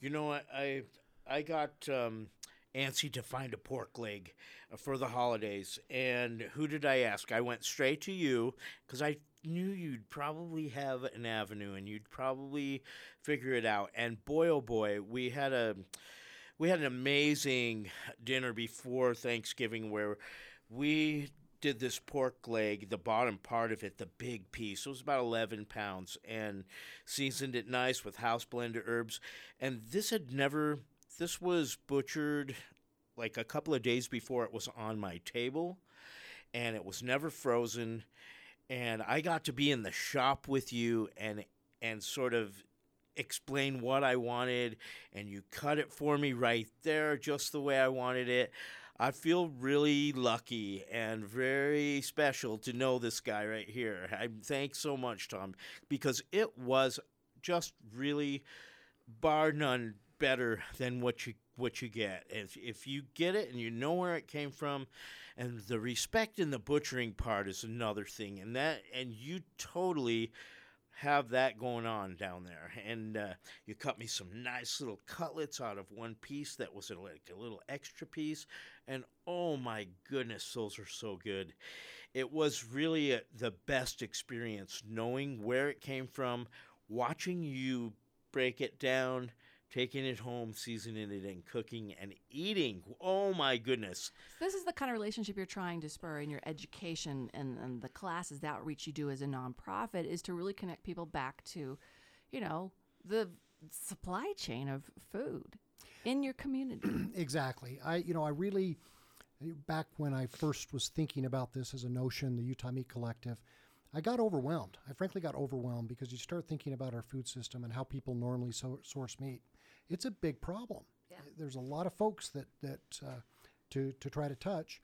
You know, I I, I got um, antsy to find a pork leg uh, for the holidays, and who did I ask? I went straight to you because I knew you'd probably have an avenue and you'd probably figure it out. And boy, oh boy, we had a we had an amazing dinner before Thanksgiving where we did this pork leg, the bottom part of it, the big piece. It was about 11 pounds and seasoned it nice with house blended herbs. And this had never, this was butchered like a couple of days before it was on my table and it was never frozen. And I got to be in the shop with you and, and sort of explain what I wanted, and you cut it for me right there, just the way I wanted it. I feel really lucky and very special to know this guy right here. I thanks so much, Tom, because it was just really bar none better than what you what you get. If if you get it and you know where it came from, and the respect in the butchering part is another thing, and that and you totally have that going on down there. And uh, you cut me some nice little cutlets out of one piece that was like a little extra piece. And oh my goodness, those are so good. It was really a, the best experience knowing where it came from, watching you break it down. Taking it home, seasoning it, and cooking and eating. Oh my goodness! This is the kind of relationship you're trying to spur in your education and, and the classes, the outreach you do as a nonprofit is to really connect people back to, you know, the supply chain of food in your community. [clears throat] exactly. I, you know, I really, back when I first was thinking about this as a notion, the Utah Meat Collective, I got overwhelmed. I frankly got overwhelmed because you start thinking about our food system and how people normally so- source meat. It's a big problem. Yeah. There's a lot of folks that that uh, to to try to touch,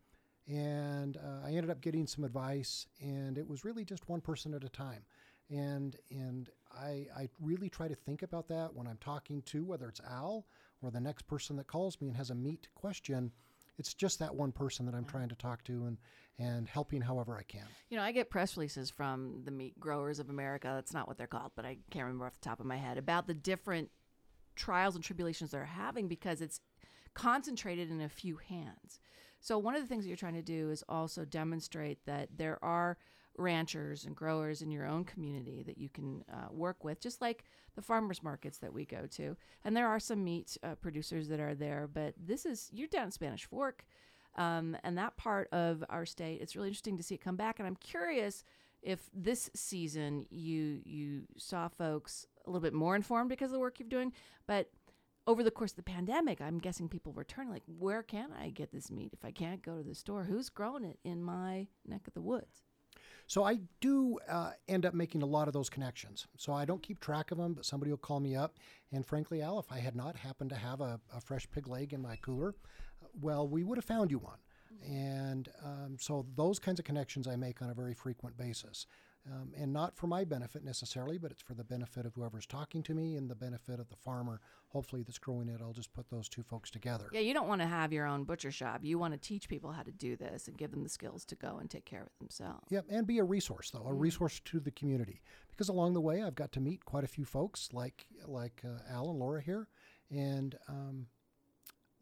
and uh, I ended up getting some advice, and it was really just one person at a time, and and I I really try to think about that when I'm talking to whether it's Al or the next person that calls me and has a meat question. It's just that one person that I'm trying to talk to and and helping however I can. You know, I get press releases from the Meat Growers of America. That's not what they're called, but I can't remember off the top of my head about the different trials and tribulations they're having because it's concentrated in a few hands. So, one of the things that you're trying to do is also demonstrate that there are ranchers and growers in your own community that you can uh, work with, just like the farmers markets that we go to. And there are some meat uh, producers that are there, but this is, you're down in Spanish Fork. Um, and that part of our state, it's really interesting to see it come back. And I'm curious if this season you you saw folks a little bit more informed because of the work you're doing, but over the course of the pandemic, I'm guessing people were turning like, where can I get this meat if I can't go to the store? Who's growing it in my neck of the woods? So I do uh, end up making a lot of those connections. So I don't keep track of them, but somebody will call me up. And frankly, Al, if I had not happened to have a, a fresh pig leg in my cooler, well, we would have found you one. And um, so those kinds of connections I make on a very frequent basis. Um, and not for my benefit necessarily, but it's for the benefit of whoever's talking to me and the benefit of the farmer, hopefully, that's growing it. I'll just put those two folks together. Yeah, you don't want to have your own butcher shop. You want to teach people how to do this and give them the skills to go and take care of it themselves. Yep, and be a resource though, a resource to the community. Because along the way, I've got to meet quite a few folks like like uh, Al and Laura here, and um,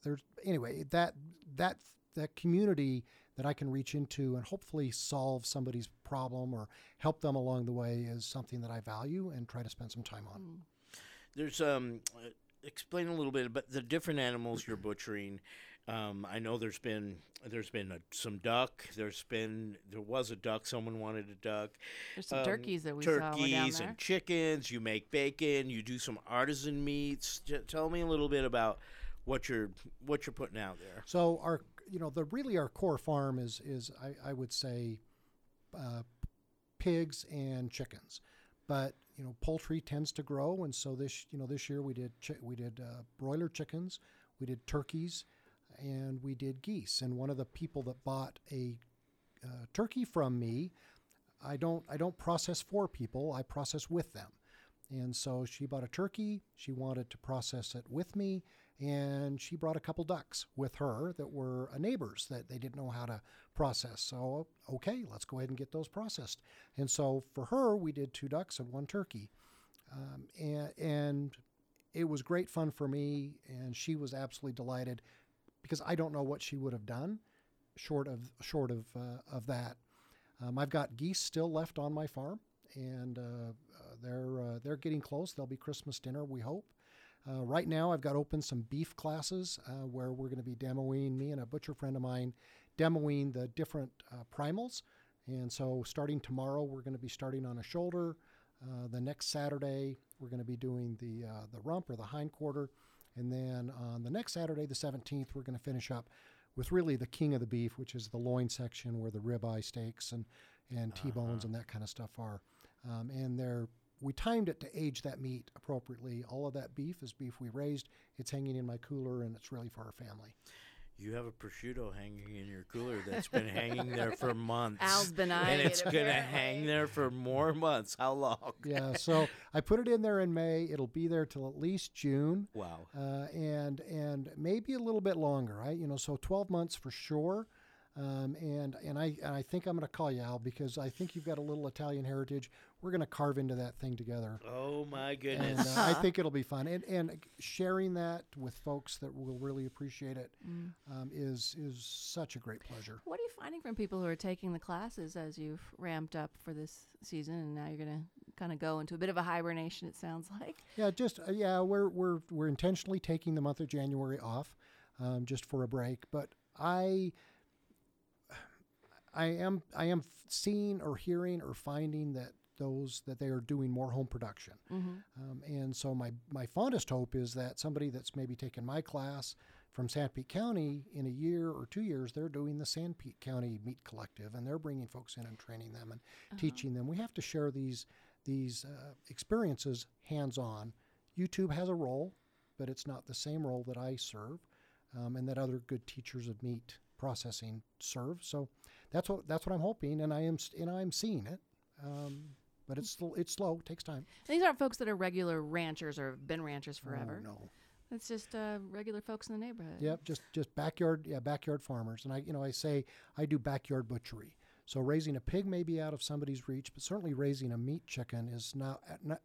there's anyway that that that community that I can reach into and hopefully solve somebody's problem or help them along the way is something that I value and try to spend some time on. There's um, uh, explain a little bit about the different animals you're [clears throat] butchering. Um, I know there's been there's been a, some duck. There's been there was a duck. Someone wanted a duck. There's some turkeys that we saw when down turkeys and chickens. You make bacon. You do some artisan meats. J- tell me a little bit about what you're what you're putting out there. So our, you know, the really our core farm is is I, I would say, uh, pigs and chickens, but you know poultry tends to grow, and so this you know this year we did chi- we did uh, broiler chickens, we did turkeys, and we did geese. And one of the people that bought a uh, turkey from me I don't I don't process for people. I process with them. And so she bought a turkey. She wanted to process it with me, and she brought a couple ducks with her that were uh, neighbors that they didn't know how to process. So okay, let's go ahead and get those processed. And so for her, we did two ducks and one turkey, um, and and it was great fun for me, and she was absolutely delighted because I don't know what she would have done short of short of uh, of that. Um, I've got geese still left on my farm, and uh, uh, they're uh, they're getting close. They'll be Christmas dinner, we hope. Uh, right now, I've got open some beef classes uh, where we're going to be demoing me and a butcher friend of mine demoing the different uh, primals. And so, starting tomorrow, we're going to be starting on a shoulder. Uh, the next Saturday, we're going to be doing the uh, the rump or the hind quarter, and then on the next Saturday, the 17th, we're going to finish up with really the king of the beef, which is the loin section where the ribeye steaks and and T-bones and that kind of stuff are. Um, and they're we timed it to age that meat appropriately. All of that beef is beef we raised. It's hanging in my cooler, and it's really for our family. You have a prosciutto hanging in your cooler that's been hanging there for [laughs] months. Al's been and it's it, gonna hang there for more months. How long? yeah, so I put it in there in May. It'll be there till at least June. Wow. Uh, and and maybe a little bit longer, right? You know, so 12 months for sure. Um, and and I and I think I'm going to call you Al because I think you've got a little Italian heritage. We're going to carve into that thing together. Oh my And goodness. uh, I think it'll be fun. And and sharing that with folks that will really appreciate it Mm. um, is is such a great pleasure. What are you finding from people who are taking the classes as you've ramped up for this season, and now you're going to kind of go into a bit of a hibernation? It sounds like. Yeah, just uh, yeah, we're we're we're intentionally taking the month of January off, um, just for a break. But I, I am I am seeing or hearing or finding that those that they are doing more home production, Mhm. um, and so my my fondest hope is that somebody that's maybe taken my class from Sanpete County in a year or two years, they're doing the Sanpete County Meat Collective, and they're bringing folks in and training them and teaching them. We have to share these these uh, experiences hands on. YouTube has a role, but it's not the same role that I serve, um, and that other good teachers of meat processing serve. So that's what that's what I'm hoping, and I am and I'm seeing it. Um, but it's it's slow, it takes time. And these aren't folks that are regular ranchers or have been ranchers forever. Oh, no. It's just uh, regular folks in the neighborhood. Yep, just just backyard, yeah, backyard farmers. And I, you know, I say I do backyard butchery. So raising a pig may be out of somebody's reach, but certainly raising a meat chicken is not. not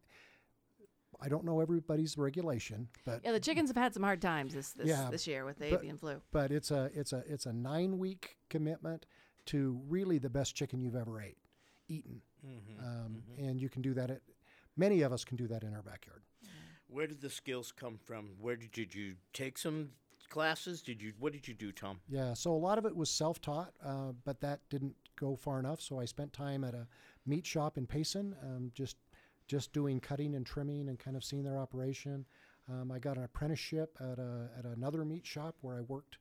I don't know everybody's regulation, but Yeah, the chickens have had some hard times this this, Yeah, this year with the but- avian flu. But it's a it's a it's a nine week commitment to really the best chicken you've ever ate, eaten, Mhm, um, and you can do that at. Many of us can do that in our backyard. Where did the skills come from? Where did, did you take some classes? Did you? What did you do, Tom? Yeah, so a lot of it was self taught, uh, but that didn't go far enough. So I spent time at a meat shop in Payson, um, just just doing cutting and trimming and kind of seeing their operation. Um, I got an apprenticeship at a, at another meat shop where I worked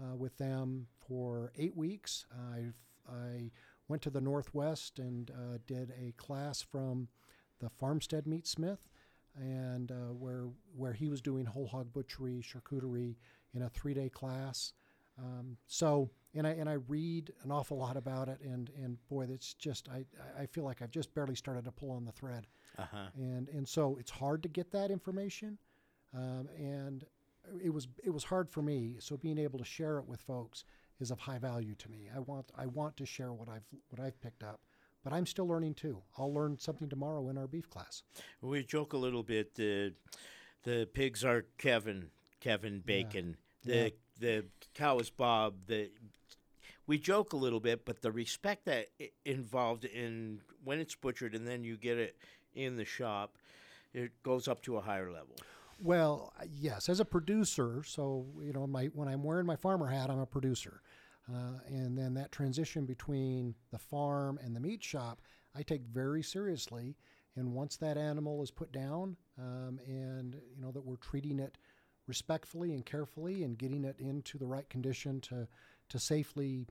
uh, with them for eight weeks. I I went to the Northwest and uh, did a class from the Farmstead Meatsmith, and uh, where where he was doing whole hog butchery, charcuterie in a three day class. Um, so and I and I read an awful lot about it, and and boy, that's just I I feel like I've just barely started to pull on the thread, Uh-huh. and and so it's hard to get that information, um, and it was it was hard for me. So being able to share it with folks is of high value to me. I want I want to share what I've what I've picked up, but I'm still learning too. I'll learn something tomorrow in our beef class. We joke a little bit. The the pigs are Kevin, Kevin Bacon. The Yeah. the cow is Bob. The we joke a little bit, but the respect that involved in when it's butchered and then you get it in the shop, it goes up to a higher level. Well, yes, as a producer, so you know, my when I'm wearing my farmer hat, I'm a producer, uh, and then that transition between the farm and the meat shop, I take very seriously. And once that animal is put down, um, and you know that we're treating it respectfully and carefully, and getting it into the right condition to to safely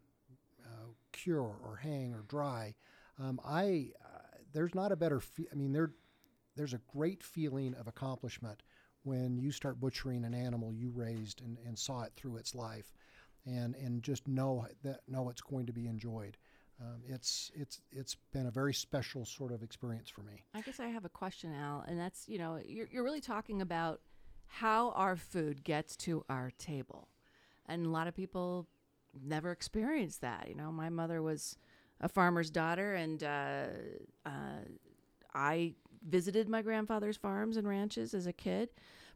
uh, cure or hang or dry, um, I uh, there's not a better. Fe- I mean, there there's a great feeling of accomplishment when you start butchering an animal you raised and, and saw it through its life and and just know that know it's going to be enjoyed Um, it's it's it's been a very special sort of experience for me. I guess I have a question, Al, and that's you know you're you're really talking about how our food gets to our table, and a lot of people never experienced that. You know, my mother was a farmer's daughter, and uh, uh, I visited my grandfather's farms and ranches as a kid,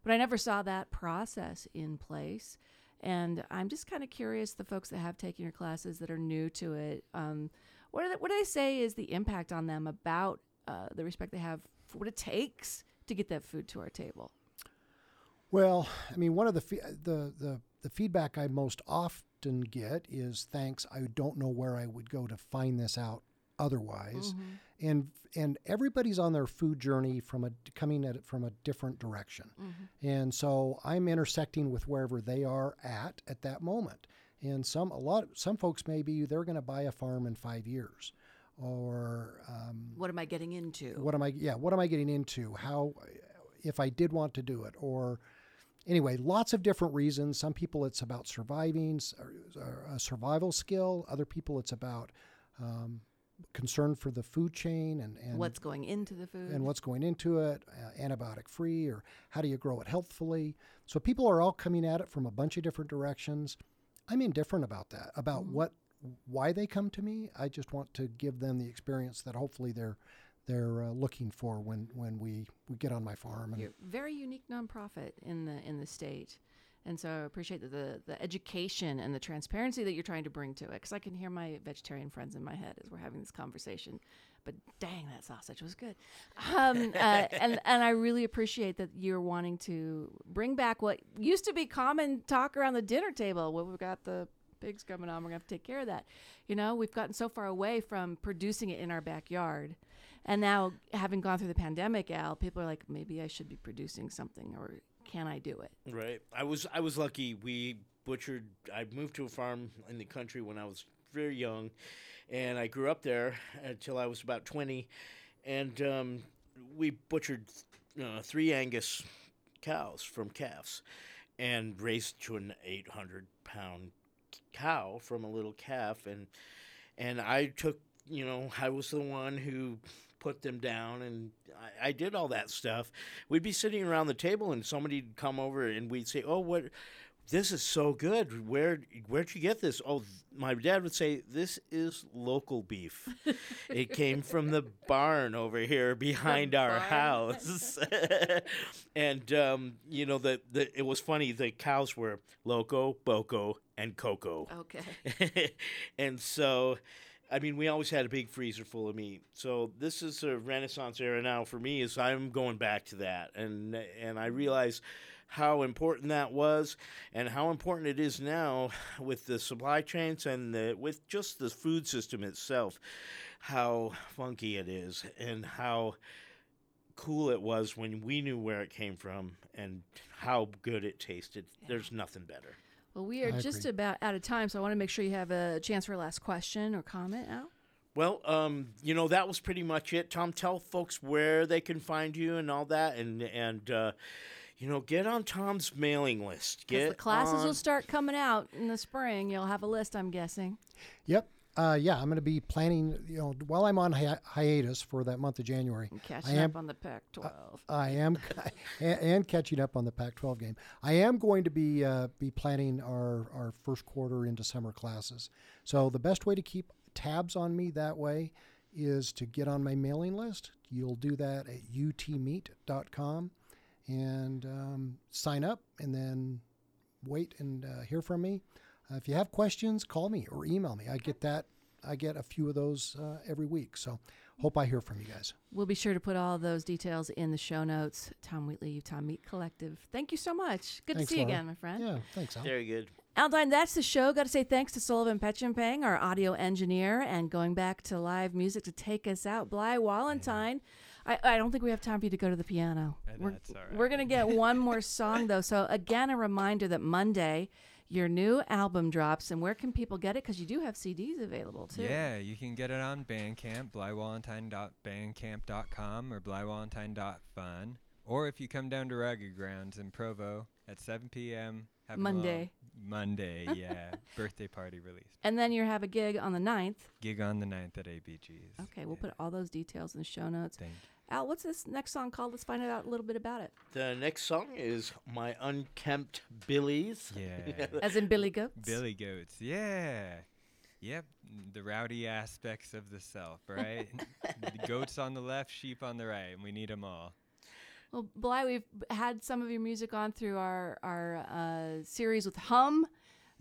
but I never saw that process in place. And I'm just kind of curious the folks that have taken your classes that are new to it. Um, what, they, what do they say is the impact on them about uh, the respect they have for what it takes to get that food to our table? Well, I mean, one of the the the the feedback I most often get is thanks. I don't know where I would go to find this out otherwise, Mhm. and and everybody's on their food journey from a coming at it from a different direction, Mhm. and so I'm intersecting with wherever they are at at that moment. And some a lot some folks maybe they're going to buy a farm in five years, or um, What am I getting into? what am I? Yeah, what am I getting into? How, if I did want to do it, or anyway, lots of different reasons. Some people it's about surviving, s- or, or a survival skill. Other people it's about um, concern for the food chain and, and What's going into the food? and what's going into it, uh, antibiotic free, or how do you grow it healthfully. So people are all coming at it from a bunch of different directions. I'm indifferent about that, about what, why they come to me. I just want to give them the experience that hopefully they're they're uh, looking for when when we we get on my farm. And You're very unique nonprofit in the in the state, and so I appreciate the, the the education and the transparency that you're trying to bring to it. Because I can hear my vegetarian friends in my head as we're having this conversation. But dang, that sausage was good, um, uh, and [laughs] and I really appreciate that you're wanting to bring back what used to be common talk around the dinner table. Well, we've got the pigs coming on, we're gonna have to take care of that. You know, we've gotten so far away from producing it in our backyard. And now, having gone through the pandemic, Al, people are like, maybe I should be producing something, or can I do it? Right. I was I was lucky. We butchered. I moved to a farm in the country when I was very young, and I grew up there until I was about twenty, and um, we butchered uh, three Angus cows from calves, and raised to an eight hundred pound cow from a little calf, and and I took you know I was the one who put them down and I, I did all that stuff. We'd be sitting around the table and somebody'd come over and we'd say, "Oh, what? This is so good. Where where'd you get this?" Oh, my dad would say, "This is local beef. [laughs] it came from the barn over here behind our barn. house." [laughs] and um, you know the, the it was funny. The cows were loco, boco, and coco. Okay. [laughs] and so, I mean, we always had a big freezer full of meat. So this is a renaissance era now for me. Is I'm going back to that, and and I realize how important that was, and how important it is now [laughs] with the supply chains and the, with just the food system itself. How funky it is, and how cool it was when we knew where it came from and how good it tasted. There's nothing better. Well, we are I just agree. about out of time, so I want to make sure you have a chance for a last question or comment, Al. Well, um, you know that was pretty much it. Tom, tell folks where they can find you and all that, and and uh, you know get on Tom's mailing list. Because Get the classes on- will start coming out in the spring. You'll have a list, I'm guessing. Yep. Uh, yeah, I'm going to be planning. You know, while I'm on hi- hiatus for that month of January, Catching I am, up on the Pac-12. I am, [laughs] and, and catching up on the Pac-12 game. I am going to be uh, be planning our our first quarter into summer classes. So the best way to keep tabs on me that way is to get on my mailing list. You'll do that at utmeat.com and um, sign up, and then wait and uh, hear from me. Uh, if you have questions, call me or email me. I get that. I get a few of those uh, every week. So hope I hear from you guys. We'll be sure to put all those details in the show notes. Tom Wheatley, Utah Meat Collective. Thank you so much. Good Thanks, to see you again, my friend. Yeah, thanks, Al. Very good. Aldine, that's the show. Got to say thanks to Sullivan Petchenpang, our audio engineer, and going back to live music to take us out, Bly Wallentine. I, I don't think we have time for you to go to the piano. We're, that's all right. we're going to get one more song, though. So, again, a reminder that Monday, your new album drops. And where can people get it? Because you do have CDs available, too. Yeah, you can get it on Bandcamp, blywallentine.bandcamp.com or blywallentine.fun. Or if you come down to Rugged Grounds in Provo at 7 p.m. have a little Monday. Monday, [laughs] yeah. Birthday party release. And then you have a gig on the 9th. Gig on the 9th at ABG's. Okay, we'll put all those details in the show notes. Thank Al, what's this next song called? Let's find out a little bit about it. The next song is My Unkempt Billies. Yeah. [laughs] As in Billy Goats? Billy Goats, yeah. Yep, the rowdy aspects of the self, right? [laughs] the goats on the left, sheep on the right, and we need them all. Well, Bly, we've had some of your music on through our our uh, series with Hum.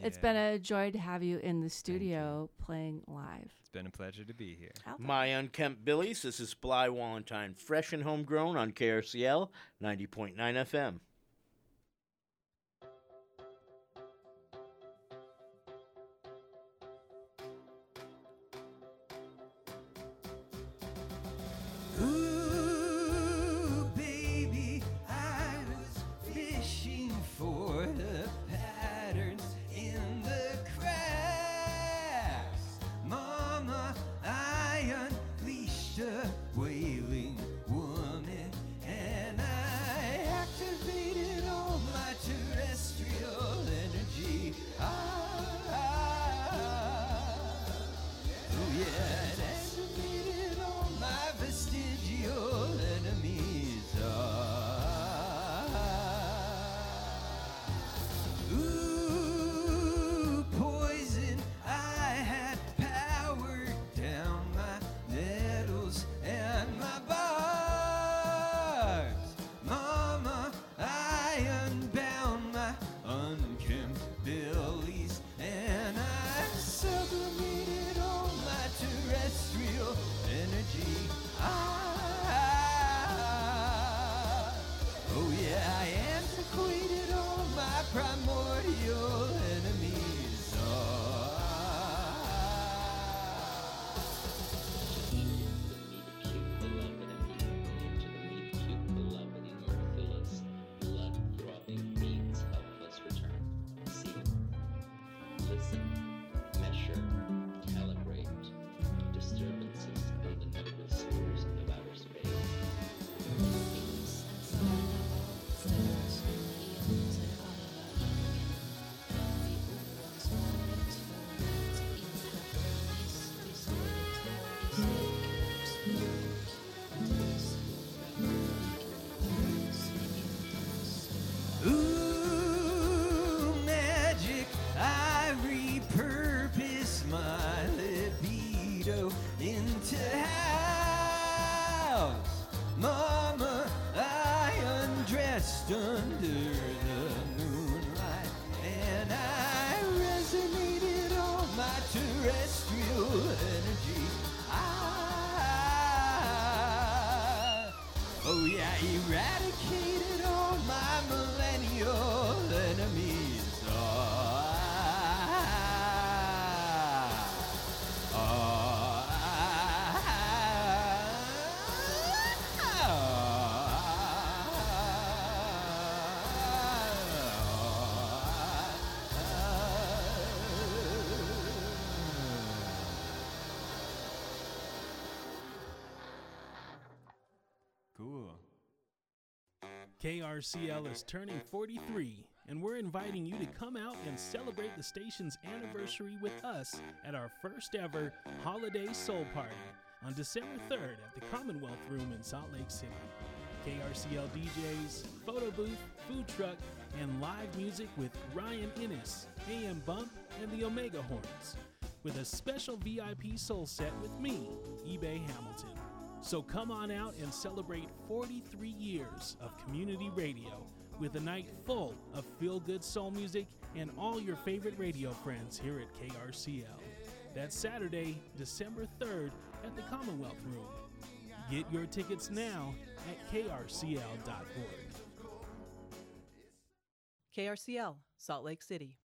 It's been a joy to have you in the studio playing live. It's been a pleasure to be here. My Unkempt Billies. This is Bly Wallentine, fresh and homegrown on KRCL 90.9 FM. KRCL is turning 43, and we're inviting you to come out and celebrate the station's anniversary with us at our first ever Holiday Soul Party on December 3rd at the Commonwealth Room in Salt Lake City. KRCL DJs, photo booth, food truck, and live music with Ryan Innes, AM Bump, and the Omega Horns, with a special VIP soul set with me, eBay Hamilton. So come on out and celebrate 43 years of community radio with a night full of feel good soul music and all your favorite radio friends here at KRCL. That's Saturday, December 3rd at the Commonwealth Room. Get your tickets now at krcl.org. KRCL, Salt Lake City.